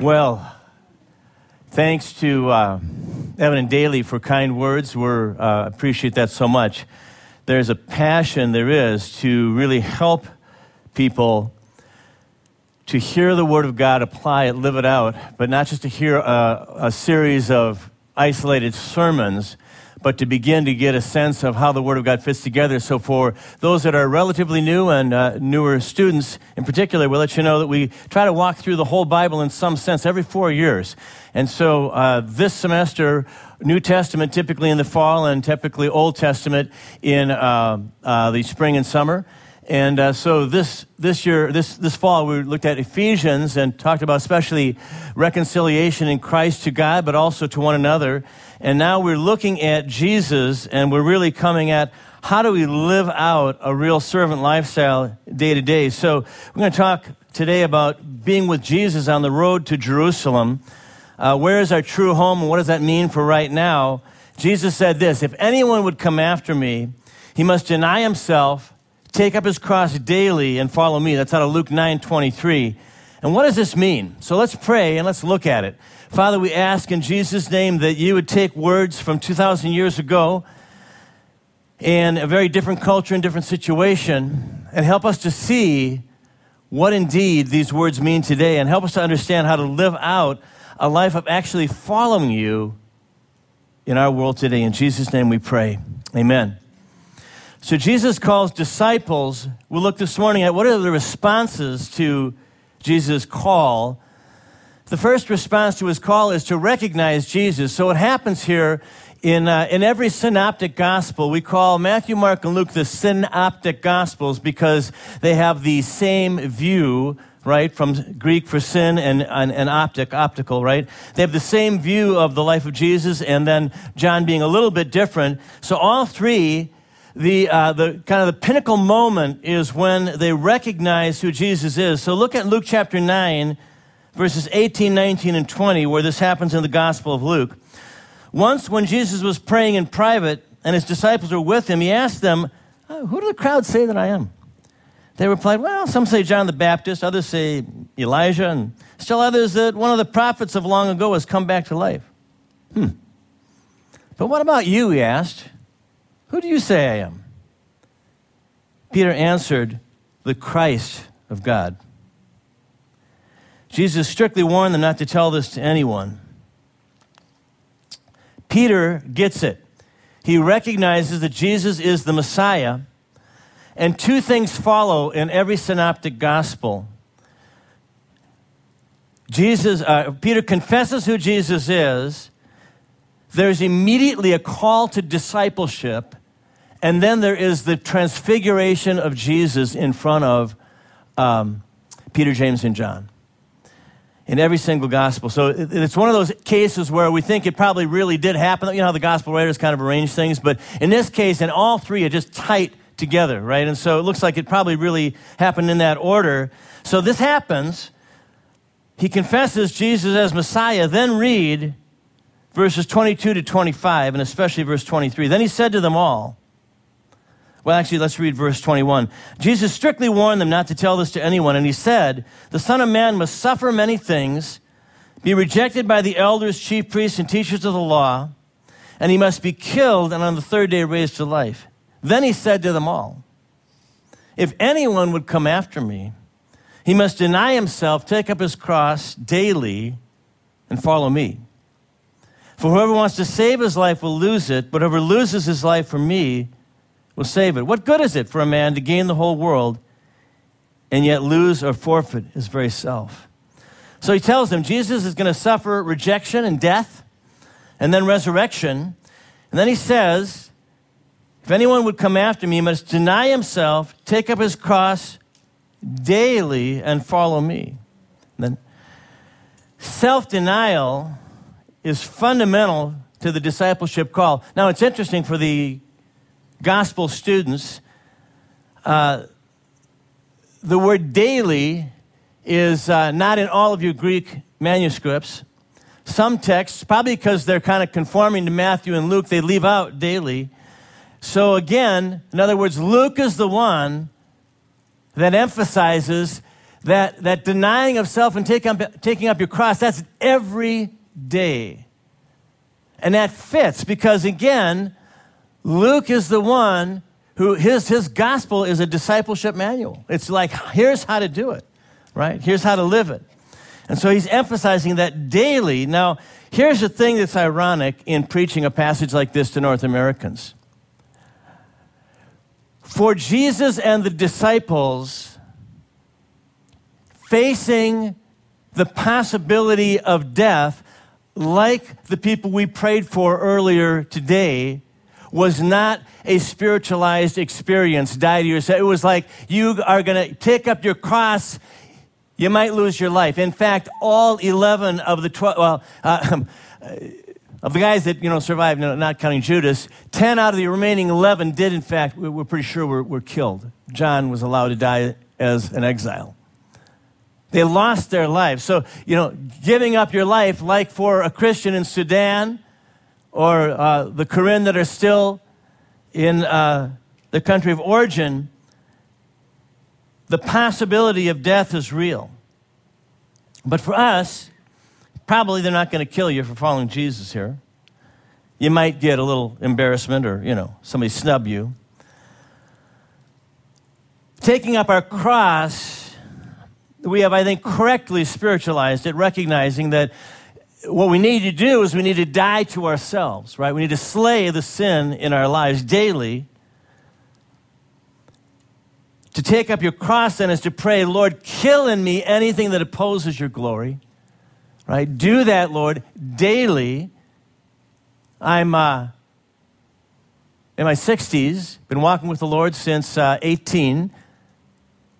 Well, thanks to uh, Evan and Daly for kind words. We uh, appreciate that so much. There's a passion there is to really help people to hear the Word of God, apply it, live it out, but not just to hear a, a series of isolated sermons, but to begin to get a sense of how the Word of God fits together. So, for those that are relatively new and uh, newer students in particular, we'll let you know that we try to walk through the whole Bible in some sense every four years. And so, uh, this semester, New Testament typically in the fall, and typically Old Testament in uh, uh the spring and summer. And uh, so this, this year, this, this fall, we looked at Ephesians and talked about especially reconciliation in Christ to God, but also to one another. And now we're looking at Jesus and we're really coming at how do we live out a real servant lifestyle day to day. So we're going to talk today about being with Jesus on the road to Jerusalem. Uh, where is our true home and what does that mean for right now? Jesus said this If anyone would come after me, he must deny himself, take up his cross daily, and follow me. That's out of Luke 9 23. And what does this mean? So let's pray and let's look at it. Father, we ask in Jesus' name that you would take words from 2,000 years ago in a very different culture and different situation and help us to see what indeed these words mean today and help us to understand how to live out a life of actually following you in our world today. In Jesus' name we pray. Amen. So Jesus calls disciples. We'll look this morning at what are the responses to Jesus' call the first response to his call is to recognize Jesus. So, what happens here in, uh, in every synoptic gospel, we call Matthew, Mark, and Luke the synoptic gospels because they have the same view, right? From Greek for syn and, and, and optic, optical, right? They have the same view of the life of Jesus, and then John being a little bit different. So, all three the, uh, the kind of the pinnacle moment is when they recognize who Jesus is. So look at Luke chapter 9, verses 18, 19, and 20, where this happens in the Gospel of Luke. Once, when Jesus was praying in private and his disciples were with him, he asked them, oh, Who do the crowd say that I am? They replied, Well, some say John the Baptist, others say Elijah, and still others that one of the prophets of long ago has come back to life. Hmm. But what about you? He asked. Who do you say I am? Peter answered, The Christ of God. Jesus strictly warned them not to tell this to anyone. Peter gets it. He recognizes that Jesus is the Messiah, and two things follow in every synoptic gospel. Jesus, uh, Peter confesses who Jesus is. There's immediately a call to discipleship, and then there is the transfiguration of Jesus in front of um, Peter, James, and John in every single gospel. So it's one of those cases where we think it probably really did happen. You know how the gospel writers kind of arrange things, but in this case, in all three are just tight together, right? And so it looks like it probably really happened in that order. So this happens. He confesses Jesus as Messiah. Then read verses 22 to 25, and especially verse 23. Then he said to them all, well, actually, let's read verse 21. Jesus strictly warned them not to tell this to anyone, and he said, The Son of Man must suffer many things, be rejected by the elders, chief priests, and teachers of the law, and he must be killed and on the third day raised to life. Then he said to them all, If anyone would come after me, he must deny himself, take up his cross daily, and follow me. For whoever wants to save his life will lose it, but whoever loses his life for me, will save it. What good is it for a man to gain the whole world and yet lose or forfeit his very self? So he tells them Jesus is going to suffer rejection and death and then resurrection. And then he says, if anyone would come after me, he must deny himself, take up his cross daily, and follow me. And then self denial is fundamental to the discipleship call. Now, it's interesting for the gospel students, uh, the word daily is uh, not in all of your Greek manuscripts. Some texts, probably because they're kind of conforming to Matthew and Luke, they leave out daily. So, again, in other words, Luke is the one that emphasizes that, that denying of self and take up, taking up your cross, that's every day. And that fits because, again, Luke is the one who his, his gospel is a discipleship manual. It's like, here's how to do it, right? Here's how to live it. And so he's emphasizing that daily. Now, here's the thing that's ironic in preaching a passage like this to North Americans. For Jesus and the disciples, facing the possibility of death, like the people we prayed for earlier today, was not a spiritualized experience. Die to yourself. It was like you are going to take up your cross. You might lose your life. In fact, all 11 of the 12, well, uh, of the guys that, you know, survived, not counting Judas, 10 out of the remaining 11 did, in fact, we're pretty sure were, were killed. John was allowed to die as an exile. They lost their lives. So, you know, giving up your life, like for a Christian in Sudan or uh, the Karen that are still in uh, the country of origin, the possibility of death is real. But for us, probably they're not going to kill you for following Jesus here. You might get a little embarrassment or, you know, somebody snub you. Taking up our cross, we have, I think, correctly spiritualized it, recognizing that what we need to do is we need to die to ourselves, right? We need to slay the sin in our lives daily. To take up your cross then is to pray, Lord, kill in me anything that opposes your glory. Right? Do that, Lord, daily. I'm uh, in my 60s, been walking with the Lord since uh, 18.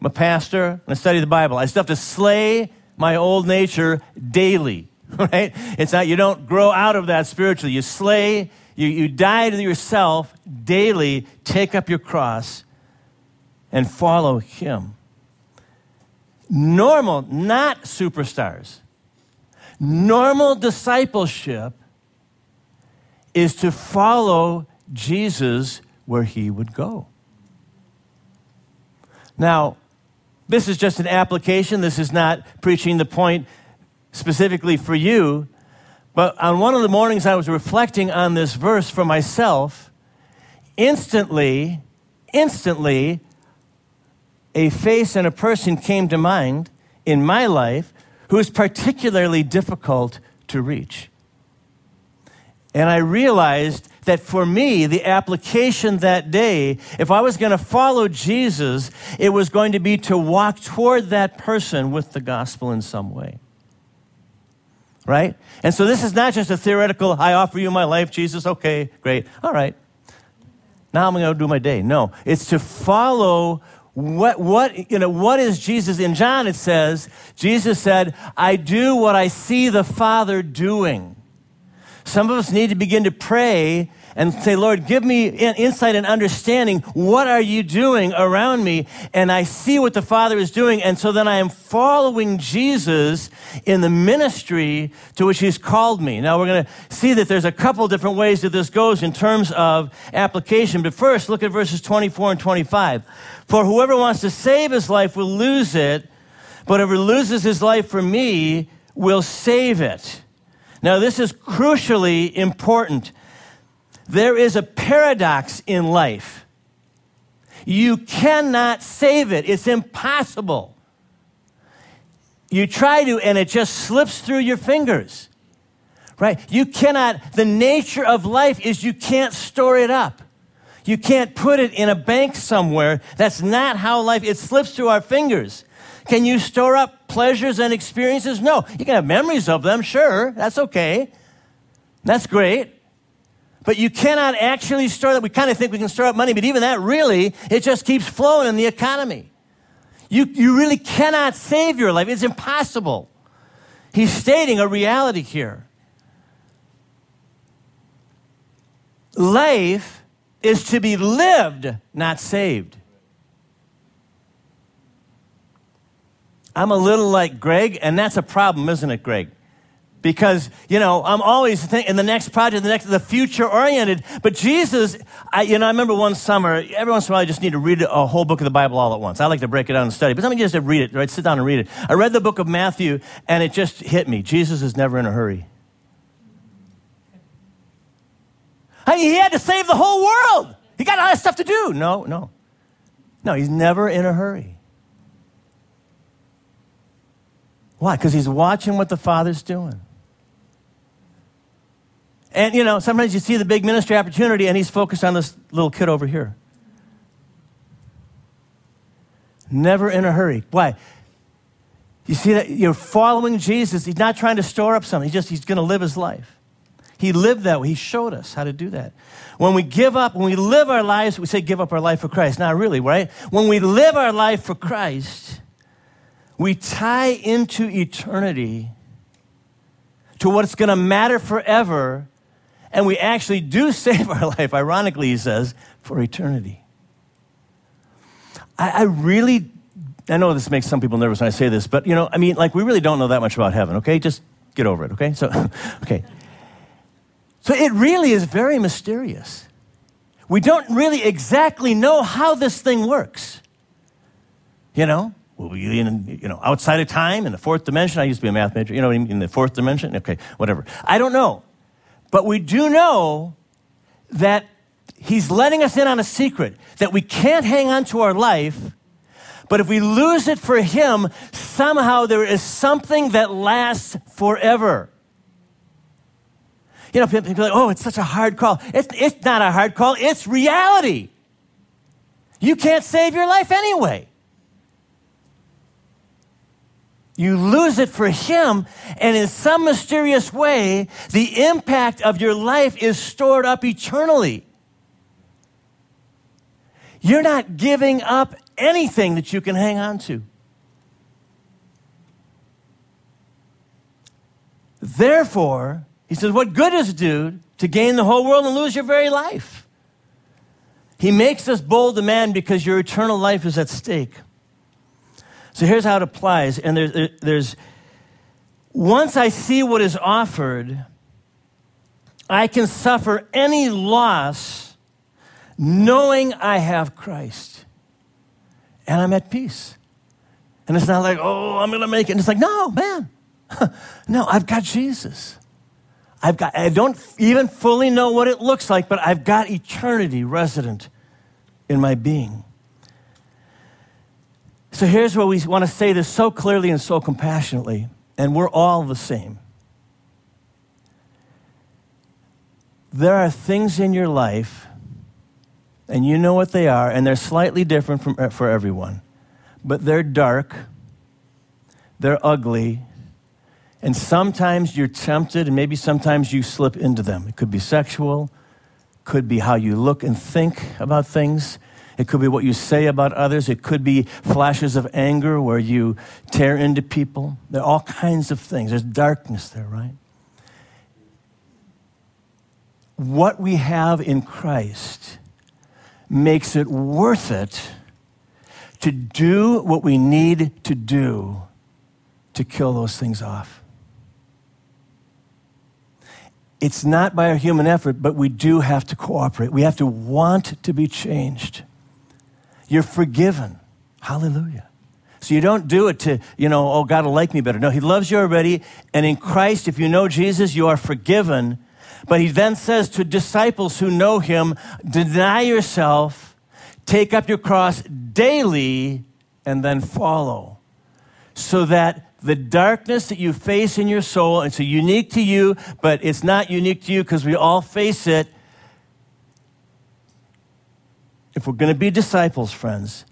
I'm a pastor, and I study the Bible. I still have to slay my old nature daily. right? It's not, you don't grow out of that spiritually. You slay, you, you die to yourself daily, take up your cross, and follow Him. Normal, not superstars. Normal discipleship is to follow Jesus where He would go. Now, this is just an application. This is not preaching the point specifically for you. But on one of the mornings, I was reflecting on this verse for myself. Instantly, instantly, a face and a person came to mind in my life who is particularly difficult to reach. And I realized that for me, the application that day, if I was going to follow Jesus, it was going to be to walk toward that person with the gospel in some way right? And so this is not just a theoretical, I offer you my life, Jesus, okay, great, all right. Now I'm going to do my day. No, it's to follow what, what, you know, what is Jesus? In John, it says, Jesus said, I do what I see the Father doing. Some of us need to begin to pray and say, Lord, give me insight and understanding. What are you doing around me? And I see what the Father is doing. And so then I am following Jesus in the ministry to which He's called me. Now we're going to see that there's a couple different ways that this goes in terms of application. But first, look at verses 24 and 25. For whoever wants to save his life will lose it, but whoever loses his life for me will save it. Now, this is crucially important. There is a paradox in life. You cannot save it, it's impossible. You try to, and it just slips through your fingers. Right? You cannot, the nature of life is you can't store it up. You can't put it in a bank somewhere. That's not how life, it slips through our fingers. Can you store up pleasures and experiences? No. You can have memories of them, sure. That's okay. That's great. But you cannot actually store that. We kind of think we can store up money, but even that really, it just keeps flowing in the economy. You, you really cannot save your life. It's impossible. He's stating a reality here. Life is to be lived, not saved. I'm a little like Greg, and that's a problem, isn't it, Greg? Because you know i'm always thinking the next project the next the future oriented. But jesus I, you know i remember one summer every once in a while i just need to read a whole book of the bible all at once. I like to break it down and study. But sometimes you just read it right? Sit down and read it. I read the book of matthew and it just hit me. Jesus is never in a hurry. I mean, he had to save the whole world. He got a lot of stuff to do. No no. No he's never in a hurry. Why? Because he's watching what the father's doing and, you know, sometimes you see the big ministry opportunity and he's focused on this little kid over here. Never in a hurry. Why? You see that you're following Jesus. He's not trying to store up something. He's just, he's going to live his life. He lived that way. He showed us how to do that. When we give up, when we live our lives, we say give up our life for Christ. Not really, right? When we live our life for Christ, we tie into eternity to what's going to matter forever and we actually do save our life, ironically, he says, for eternity. I, I really, I know this makes some people nervous when I say this, but you know, I mean, like, we really don't know that much about heaven, okay? Just get over it, okay? So, okay. So it really is very mysterious. We don't really exactly know how this thing works. You know, will we in, you know, outside of time in the fourth dimension? I used to be a math major, you know, in the fourth dimension? Okay, whatever. I don't know. But we do know that he's letting us in on a secret that we can't hang on to our life, but if we lose it for him, somehow there is something that lasts forever. You know, people, are like, oh, it's such a hard call. It's, it's not a hard call, it's reality. You can't save your life anyway. You lose it for Him, and in some mysterious way, the impact of your life is stored up eternally. You're not giving up anything that you can hang on to. Therefore, he says, What good is it, dude, to gain the whole world and lose your very life? He makes us bold to man because your eternal life is at stake. So here's how it applies. And there's, there's once I see what is offered, I can suffer any loss knowing I have Christ. And I'm at peace. And it's not like, oh, I'm going to make it. And it's like, no, man. no, I've got Jesus. I've got, I don't even fully know what it looks like, but I've got eternity resident in my being. So here's where we want to say this so clearly and so compassionately, and we're all the same. There are things in your life, and you know what they are, and they're slightly different from, uh, for everyone, but they're dark, they're ugly, and sometimes you're tempted, and maybe sometimes you slip into them. It could be sexual, could be how you look and think about things it could be what you say about others. It could be flashes of anger where you tear into people. There are all kinds of things. There's darkness there, right? What we have in Christ makes it worth it to do what we need to do to kill those things off. It's not by our human effort, but we do have to cooperate. We have to want to be changed. You're forgiven. Hallelujah. So you don't do it to, you know, oh, God will like me better. No, He loves you already. And in Christ, if you know Jesus, you are forgiven. But He then says to disciples who know Him, deny yourself, take up your cross daily, and then follow. So that the darkness that you face in your soul, it's unique to you, but it's not unique to you because we all face it if we're going to be disciples, friends,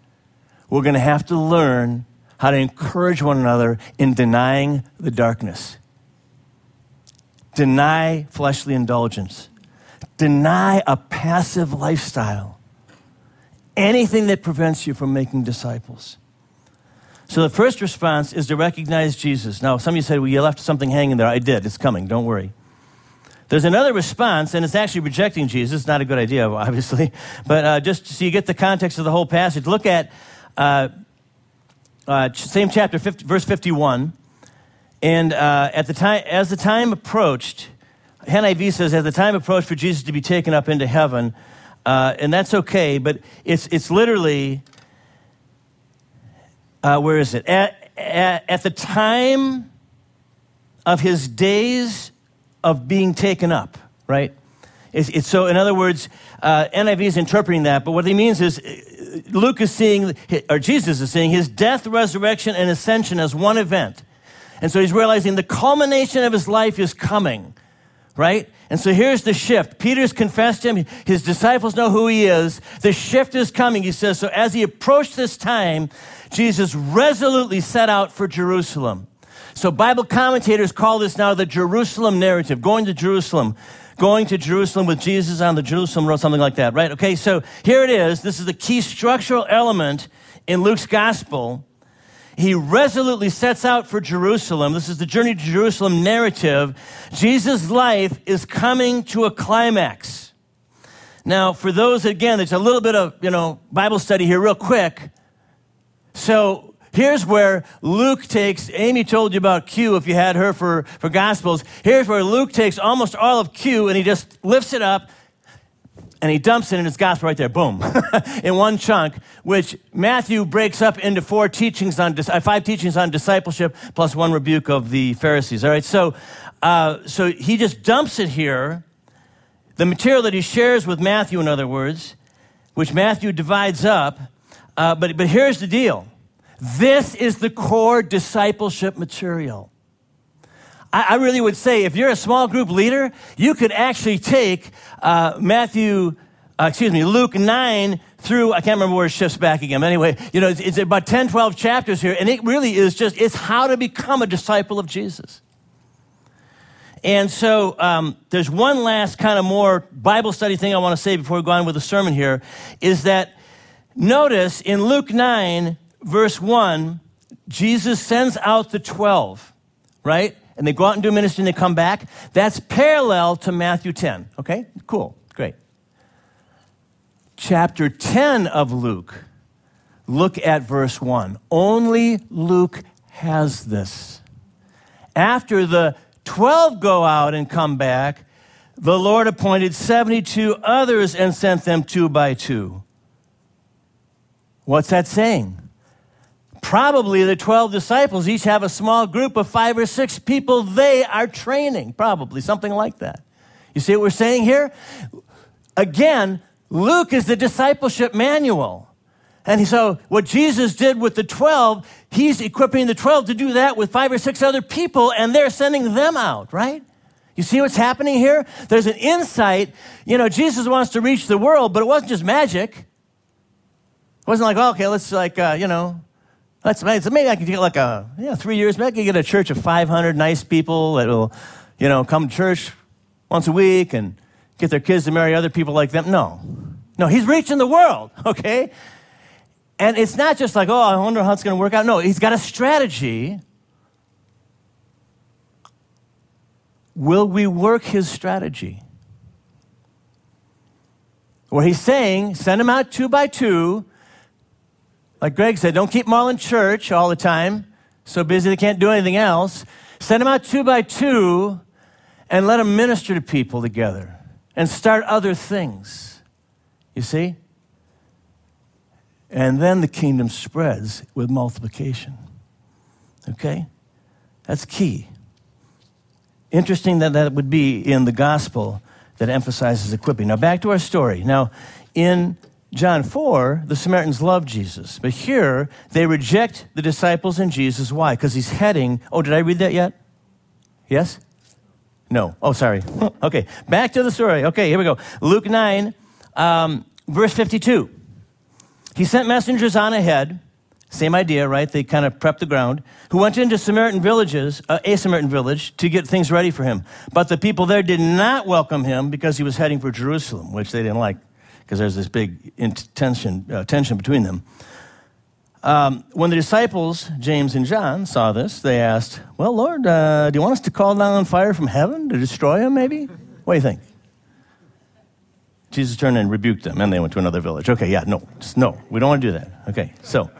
we're going to have to learn how to encourage one another in denying the darkness. Deny fleshly indulgence. Deny a passive lifestyle. Anything that prevents you from making disciples. So the first response is to recognize Jesus. Now, some of you said, well, you left something hanging there. I did. It's coming. Don't worry. There's another response, and it's actually rejecting Jesus. Not a good idea, obviously, but uh, just so you get the context of the whole passage, look at uh, uh, same chapter, 50, verse 51. And uh, at the time, as the time approached, NIV says, as the time approached for Jesus to be taken up into heaven, uh, and that's okay, but it's, it's literally, uh, where is it? At, at, at the time of his days of being taken up, right? It's, it's so, in other words, uh, NIV is interpreting that, but what he means is uh, Luke is seeing, or Jesus is seeing, his death, resurrection, and ascension as one event. And so he's realizing the culmination of his life is coming, right? And so here's the shift. Peter's confessed him. His disciples know who he is. The shift is coming, he says. So as he approached this time, Jesus resolutely set out for Jerusalem. So Bible commentators call this now the Jerusalem narrative, going to Jerusalem. Going to Jerusalem with Jesus on the Jerusalem road, something like that, right? Okay, so here it is. This is the key structural element in Luke's gospel he resolutely sets out for Jerusalem. This is the journey to Jerusalem narrative. Jesus' life is coming to a climax. Now, for those, again, there's a little bit of, you know, Bible study here real quick. So here's where Luke takes, Amy told you about Q if you had her for, for Gospels. Here's where Luke takes almost all of Q and he just lifts it up and he dumps it in his gospel right there, boom, in one chunk, which Matthew breaks up into four teachings on, uh, five teachings on discipleship plus one rebuke of the Pharisees. All right, so, uh, so he just dumps it here, the material that he shares with Matthew, in other words, which Matthew divides up. Uh, but, but here's the deal this is the core discipleship material. I, I really would say if you're a small group leader, you could actually take uh, Matthew, uh, excuse me, Luke 9 through, I can't remember where it shifts back again. Anyway, you know, it's, it's about 10, 12 chapters here, and it really is just, it's how to become a disciple of Jesus. And so um, there's one last kind of more Bible study thing I want to say before we go on with the sermon here is that notice in Luke 9, verse 1, Jesus sends out the 12, right? and they go out and do ministry and they come back. That's parallel to Matthew 10. Okay? Cool. Great. Chapter 10 of Luke. Look at verse 1. Only Luke has this. After the 12 go out and come back, the Lord appointed 72 others and sent them two by two. What's that saying? Probably the 12 disciples each have a small group of five or six people they are training, probably something like that. You see what we're saying here? Again, Luke is the discipleship manual. And so, what Jesus did with the 12, he's equipping the 12 to do that with five or six other people, and they're sending them out, right? You see what's happening here? There's an insight. You know, Jesus wants to reach the world, but it wasn't just magic. It wasn't like, oh, okay, let's, like, uh, you know, Let's, maybe I can get like a, yeah, three years, maybe I can get a church of 500 nice people that will, you know, come to church once a week and get their kids to marry other people like them. No. No, he's reaching the world, okay? And it's not just like, oh, I wonder how it's going to work out. No, he's got a strategy. Will we work his strategy? Where he's saying, send them out two by two, like Greg said, don't keep them all in church all the time, so busy they can't do anything else. Send them out two by two and let them minister to people together and start other things. You see? And then the kingdom spreads with multiplication. Okay? That's key. Interesting that that would be in the gospel that emphasizes equipping. Now, back to our story. Now, in John 4, the Samaritans love Jesus. But here, they reject the disciples and Jesus. Why? Because he's heading. Oh, did I read that yet? Yes? No. Oh, sorry. okay, back to the story. Okay, here we go. Luke 9, um, verse 52. He sent messengers on ahead. Same idea, right? They kind of prepped the ground. Who went into Samaritan villages, uh, a Samaritan village, to get things ready for him. But the people there did not welcome him because he was heading for Jerusalem, which they didn't like because there's this big tension, uh, tension between them. Um, when the disciples, James and John, saw this, they asked, Well, Lord, uh, do you want us to call down fire from heaven to destroy him, maybe? What do you think? Jesus turned and rebuked them, and they went to another village. Okay, yeah, no, no, we don't want to do that. Okay, so,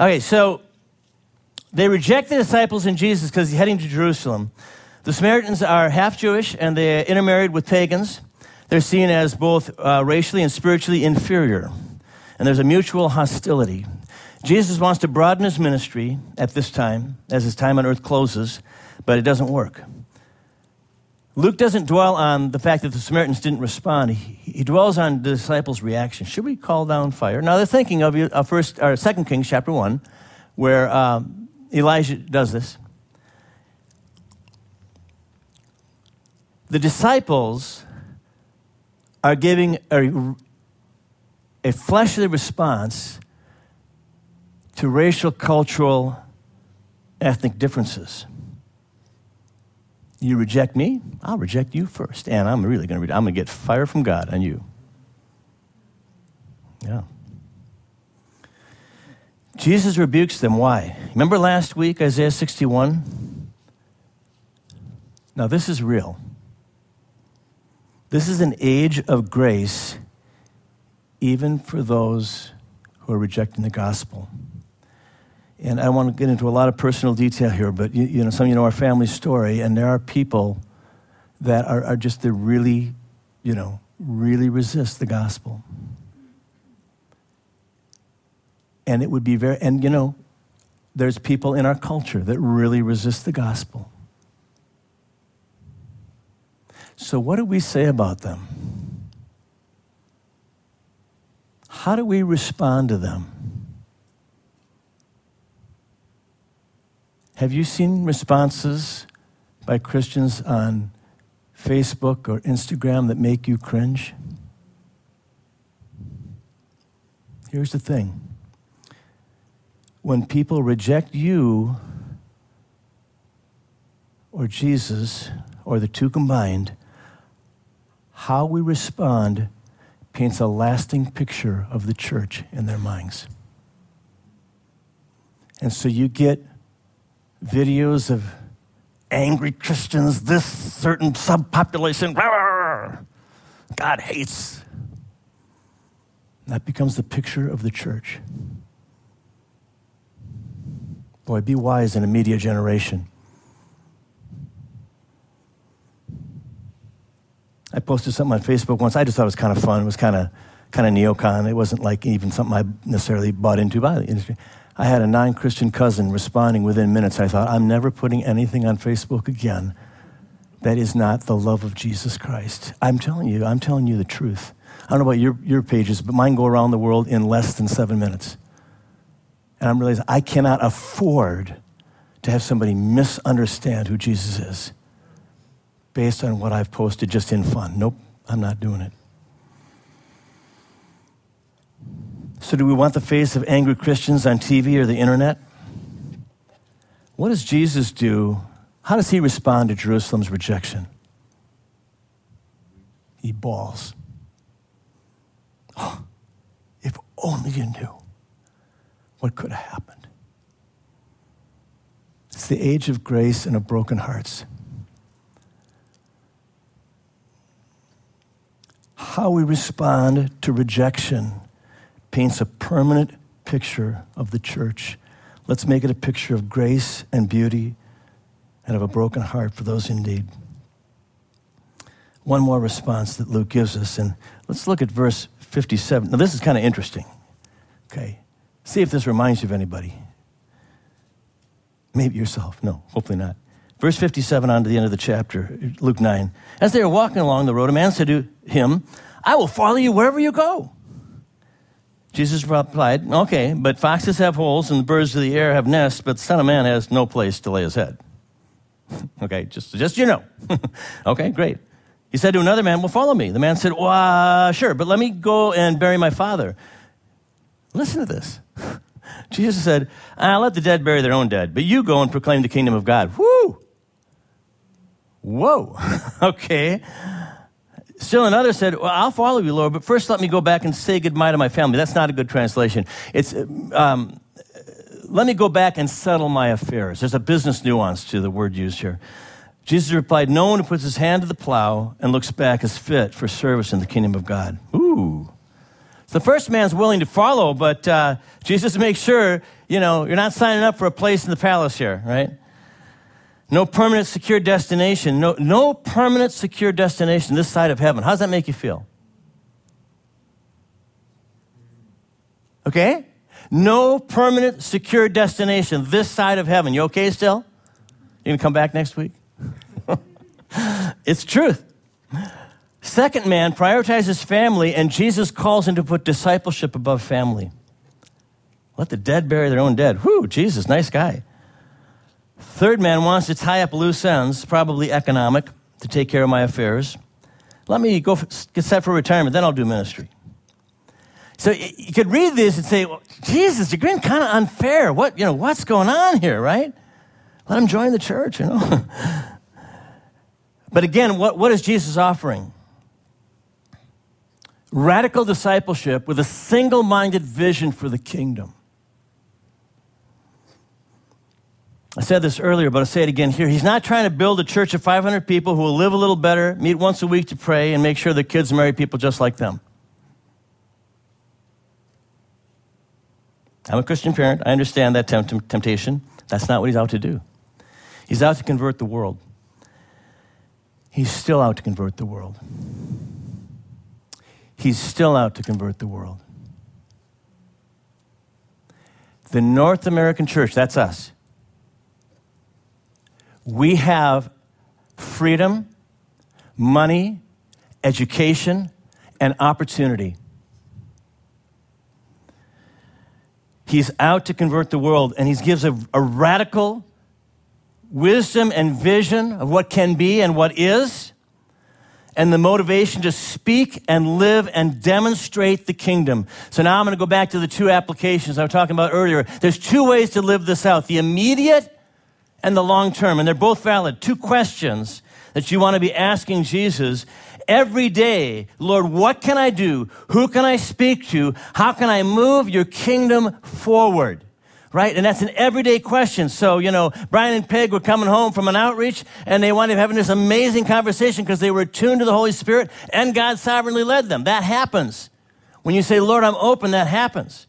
okay, so they reject the disciples and Jesus because he's heading to Jerusalem. The Samaritans are half Jewish and they intermarried with pagans. They're seen as both uh, racially and spiritually inferior. And there's a mutual hostility. Jesus wants to broaden his ministry at this time, as his time on earth closes, but it doesn't work. Luke doesn't dwell on the fact that the Samaritans didn't respond. He, he dwells on the disciples' reaction. Should we call down fire? Now they're thinking of uh, first or Second Kings chapter one, where um, Elijah does this. The disciples are giving a, a fleshly response to racial, cultural, ethnic differences. You reject me, I'll reject you first. And I'm really going to, I'm going to get fire from God on you. Yeah. Jesus rebukes them. Why? Remember last week, Isaiah 61? Now, this is real. This is an age of grace, even for those who are rejecting the gospel. And I want to get into a lot of personal detail here, but you, you know, some of you know our family story, and there are people that are, are just, they really, you know, really resist the gospel. And it would be very, and you know, there's people in our culture that really resist the gospel. So, what do we say about them? How do we respond to them? Have you seen responses by Christians on Facebook or Instagram that make you cringe? Here's the thing when people reject you or Jesus or the two combined, how we respond paints a lasting picture of the church in their minds. And so you get videos of angry Christians, this certain subpopulation, God hates. That becomes the picture of the church. Boy, be wise in a media generation. I posted something on Facebook once. I just thought it was kind of fun. It was kind of kind of neocon. It wasn't like even something I necessarily bought into by the industry. I had a non Christian cousin responding within minutes. I thought, I'm never putting anything on Facebook again that is not the love of Jesus Christ. I'm telling you, I'm telling you the truth. I don't know about your, your pages, but mine go around the world in less than seven minutes. And I'm realizing I cannot afford to have somebody misunderstand who Jesus is based on what I've posted just in fun. Nope, I'm not doing it. So, do we want the face of angry Christians on TV or the internet? What does Jesus do? How does he respond to Jerusalem's rejection? He bawls. Oh, if only you knew what could have happened. It's the age of grace and of broken hearts. How we respond to rejection paints a permanent picture of the church. Let's make it a picture of grace and beauty and of a broken heart for those in need. One more response that Luke gives us, and let's look at verse 57. Now, this is kind of interesting. Okay. See if this reminds you of anybody. Maybe yourself. No, hopefully not. Verse 57 on to the end of the chapter, Luke 9. As they were walking along the road, a man said to him, I will follow you wherever you go. Jesus replied, Okay, but foxes have holes and the birds of the air have nests, but the Son of Man has no place to lay his head. okay, just, just you know. okay, great. He said to another man, Well, follow me. The man said, Well, uh, sure, but let me go and bury my father. Listen to this. Jesus said, ah, Let the dead bury their own dead, but you go and proclaim the kingdom of God. Whoo! Whoa. okay. Still another said, Well, I'll follow you, Lord, but first let me go back and say goodbye to my family. That's not a good translation. It's, um, let me go back and settle my affairs. There's a business nuance to the word used here. Jesus replied, No one who puts his hand to the plow and looks back is fit for service in the kingdom of God. Ooh. So the first man's willing to follow, but uh, Jesus makes sure you know, you're not signing up for a place in the palace here, right? No permanent secure destination. No, no permanent secure destination this side of heaven. How does that make you feel? Okay? No permanent secure destination this side of heaven. You okay still? You gonna come back next week? it's truth. Second man prioritizes family, and Jesus calls him to put discipleship above family. Let the dead bury their own dead. Whew, Jesus, nice guy. Third man wants to tie up loose ends, probably economic, to take care of my affairs. Let me go get set for retirement, then I'll do ministry. So you could read this and say, well, Jesus, you're getting kind of unfair. What, you know, what's going on here, right? Let him join the church, you know. but again, what, what is Jesus offering? Radical discipleship with a single minded vision for the kingdom. I said this earlier, but I'll say it again here. He's not trying to build a church of 500 people who will live a little better, meet once a week to pray, and make sure their kids marry people just like them. I'm a Christian parent. I understand that tempt- temptation. That's not what he's out to do. He's out to convert the world. He's still out to convert the world. He's still out to convert the world. The North American church, that's us. We have freedom, money, education, and opportunity. He's out to convert the world, and he gives a, a radical wisdom and vision of what can be and what is, and the motivation to speak and live and demonstrate the kingdom. So now I'm going to go back to the two applications I was talking about earlier. There's two ways to live this out the immediate and the long term, and they're both valid. Two questions that you want to be asking Jesus every day Lord, what can I do? Who can I speak to? How can I move your kingdom forward? Right? And that's an everyday question. So, you know, Brian and Peg were coming home from an outreach and they wound up having this amazing conversation because they were tuned to the Holy Spirit and God sovereignly led them. That happens. When you say, Lord, I'm open, that happens.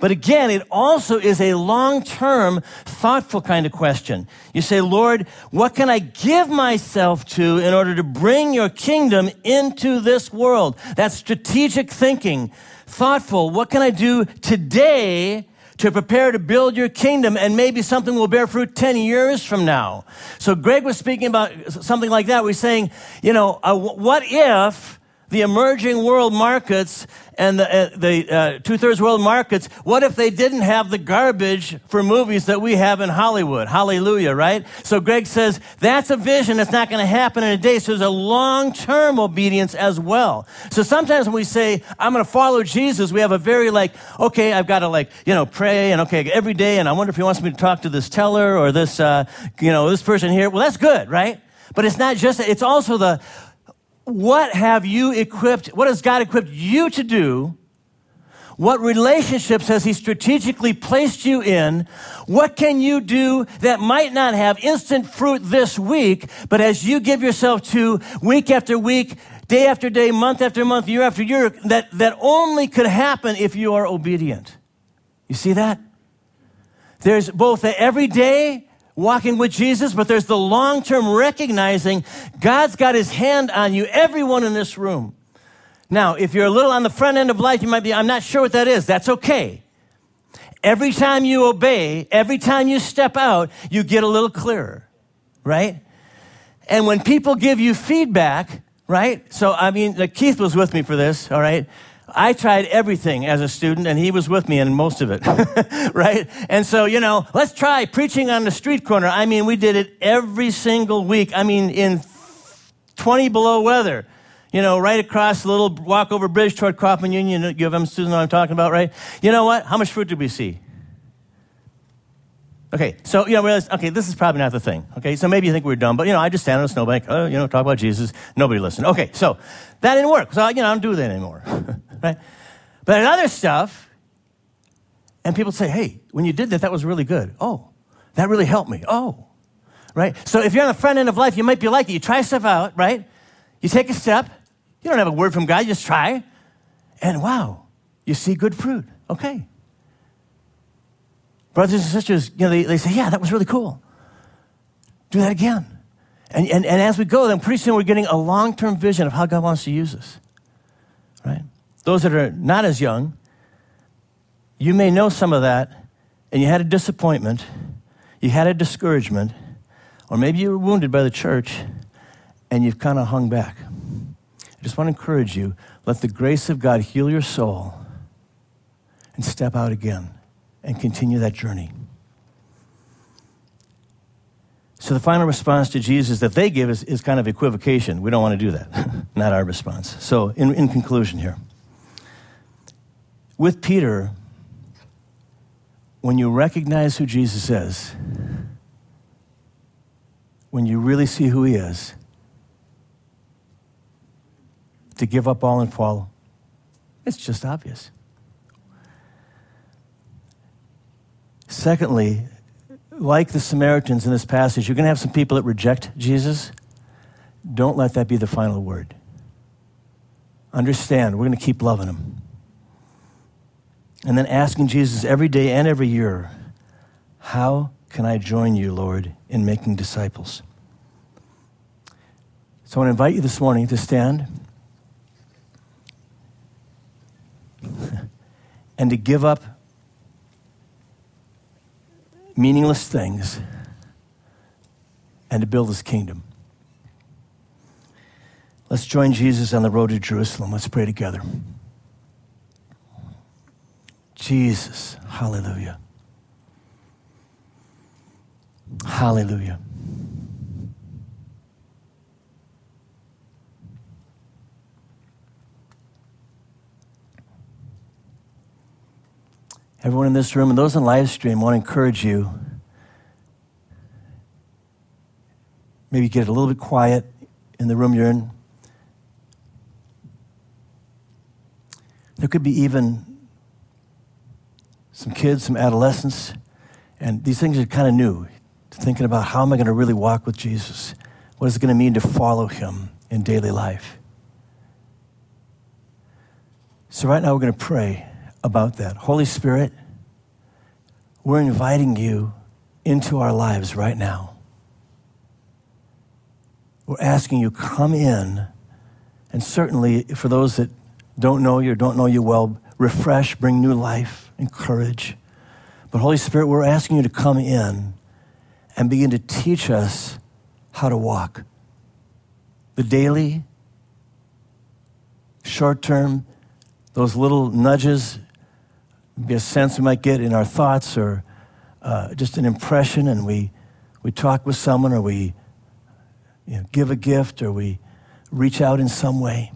But again, it also is a long term, thoughtful kind of question. You say, Lord, what can I give myself to in order to bring your kingdom into this world? That's strategic thinking, thoughtful. What can I do today to prepare to build your kingdom and maybe something will bear fruit 10 years from now? So Greg was speaking about something like that. We're saying, you know, uh, what if the emerging world markets and the, uh, the uh, two thirds world markets, what if they didn't have the garbage for movies that we have in Hollywood? Hallelujah, right? So Greg says that's a vision that's not going to happen in a day. So there's a long term obedience as well. So sometimes when we say, I'm going to follow Jesus, we have a very like, okay, I've got to like, you know, pray and okay, every day, and I wonder if he wants me to talk to this teller or this, uh, you know, this person here. Well, that's good, right? But it's not just, it's also the, what have you equipped, what has God equipped you to do? What relationships has He strategically placed you in? What can you do that might not have instant fruit this week, but as you give yourself to week after week, day after day, month after month, year after year, that, that only could happen if you are obedient? You see that? There's both the everyday walking with Jesus, but there's the long term recognizing God's got his hand on you, everyone in this room. Now, if you're a little on the front end of life, you might be, I'm not sure what that is. That's okay. Every time you obey, every time you step out, you get a little clearer, right? And when people give you feedback, right? So, I mean, like Keith was with me for this, all right? I tried everything as a student, and he was with me in most of it, right? And so, you know, let's try preaching on the street corner. I mean, we did it every single week. I mean, in 20 below weather, you know, right across the little walkover bridge toward Coffman Union. You have them students know what I'm talking about, right? You know what? How much fruit did we see? Okay, so, you know, realize, okay, this is probably not the thing. Okay, so maybe you think we're dumb, but, you know, I just stand on a snowbank, oh, you know, talk about Jesus. Nobody listened. Okay, so that didn't work. So, you know, I don't do that anymore. right? But in other stuff, and people say, hey, when you did that, that was really good. Oh, that really helped me. Oh, right? So if you're on the front end of life, you might be like it. You try stuff out, right? You take a step. You don't have a word from God, you just try. And wow, you see good fruit. Okay. Brothers and sisters, you know, they, they say, yeah, that was really cool. Do that again. And, and, and as we go, then pretty soon we're getting a long term vision of how God wants to use us. Right? Those that are not as young, you may know some of that, and you had a disappointment, you had a discouragement, or maybe you were wounded by the church, and you've kind of hung back. I just want to encourage you let the grace of God heal your soul and step out again and continue that journey. So the final response to Jesus that they give is, is kind of equivocation. We don't want to do that. Not our response. So, in, in conclusion here, with Peter, when you recognize who Jesus is, when you really see who he is, to give up all and follow, it's just obvious. Secondly, like the Samaritans in this passage, you're going to have some people that reject Jesus. Don't let that be the final word. Understand, we're going to keep loving them. And then asking Jesus every day and every year, How can I join you, Lord, in making disciples? So I want to invite you this morning to stand and to give up meaningless things and to build his kingdom. Let's join Jesus on the road to Jerusalem. Let's pray together. Jesus, hallelujah. Hallelujah. Everyone in this room and those on live stream, I want to encourage you. Maybe get a little bit quiet in the room you're in. There could be even some kids, some adolescents, and these things are kind of new. Thinking about how am I going to really walk with Jesus? What is it going to mean to follow him in daily life? So, right now, we're going to pray about that. Holy Spirit, we're inviting you into our lives right now. We're asking you, come in, and certainly for those that don't know you or don't know you well, refresh, bring new life, and courage. But Holy Spirit, we're asking you to come in and begin to teach us how to walk. The daily, short term, those little nudges be a sense we might get in our thoughts or uh, just an impression, and we, we talk with someone or we you know, give a gift or we reach out in some way.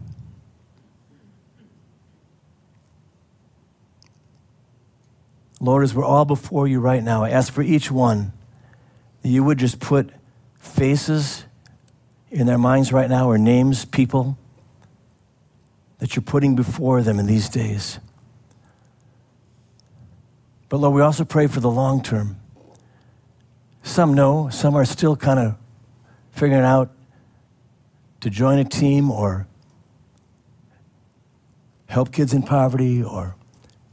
Lord, as we're all before you right now, I ask for each one that you would just put faces in their minds right now or names, people that you're putting before them in these days. But Lord, we also pray for the long term. Some know, some are still kind of figuring out to join a team or help kids in poverty or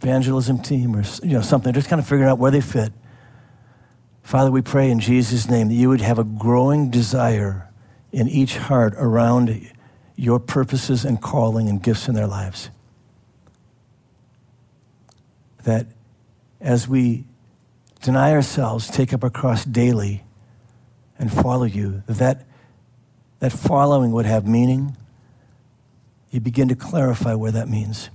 evangelism team or you know something just kind of figuring out where they fit father we pray in jesus name that you would have a growing desire in each heart around your purposes and calling and gifts in their lives that as we deny ourselves, take up our cross daily, and follow you, that that following would have meaning. You begin to clarify where that means.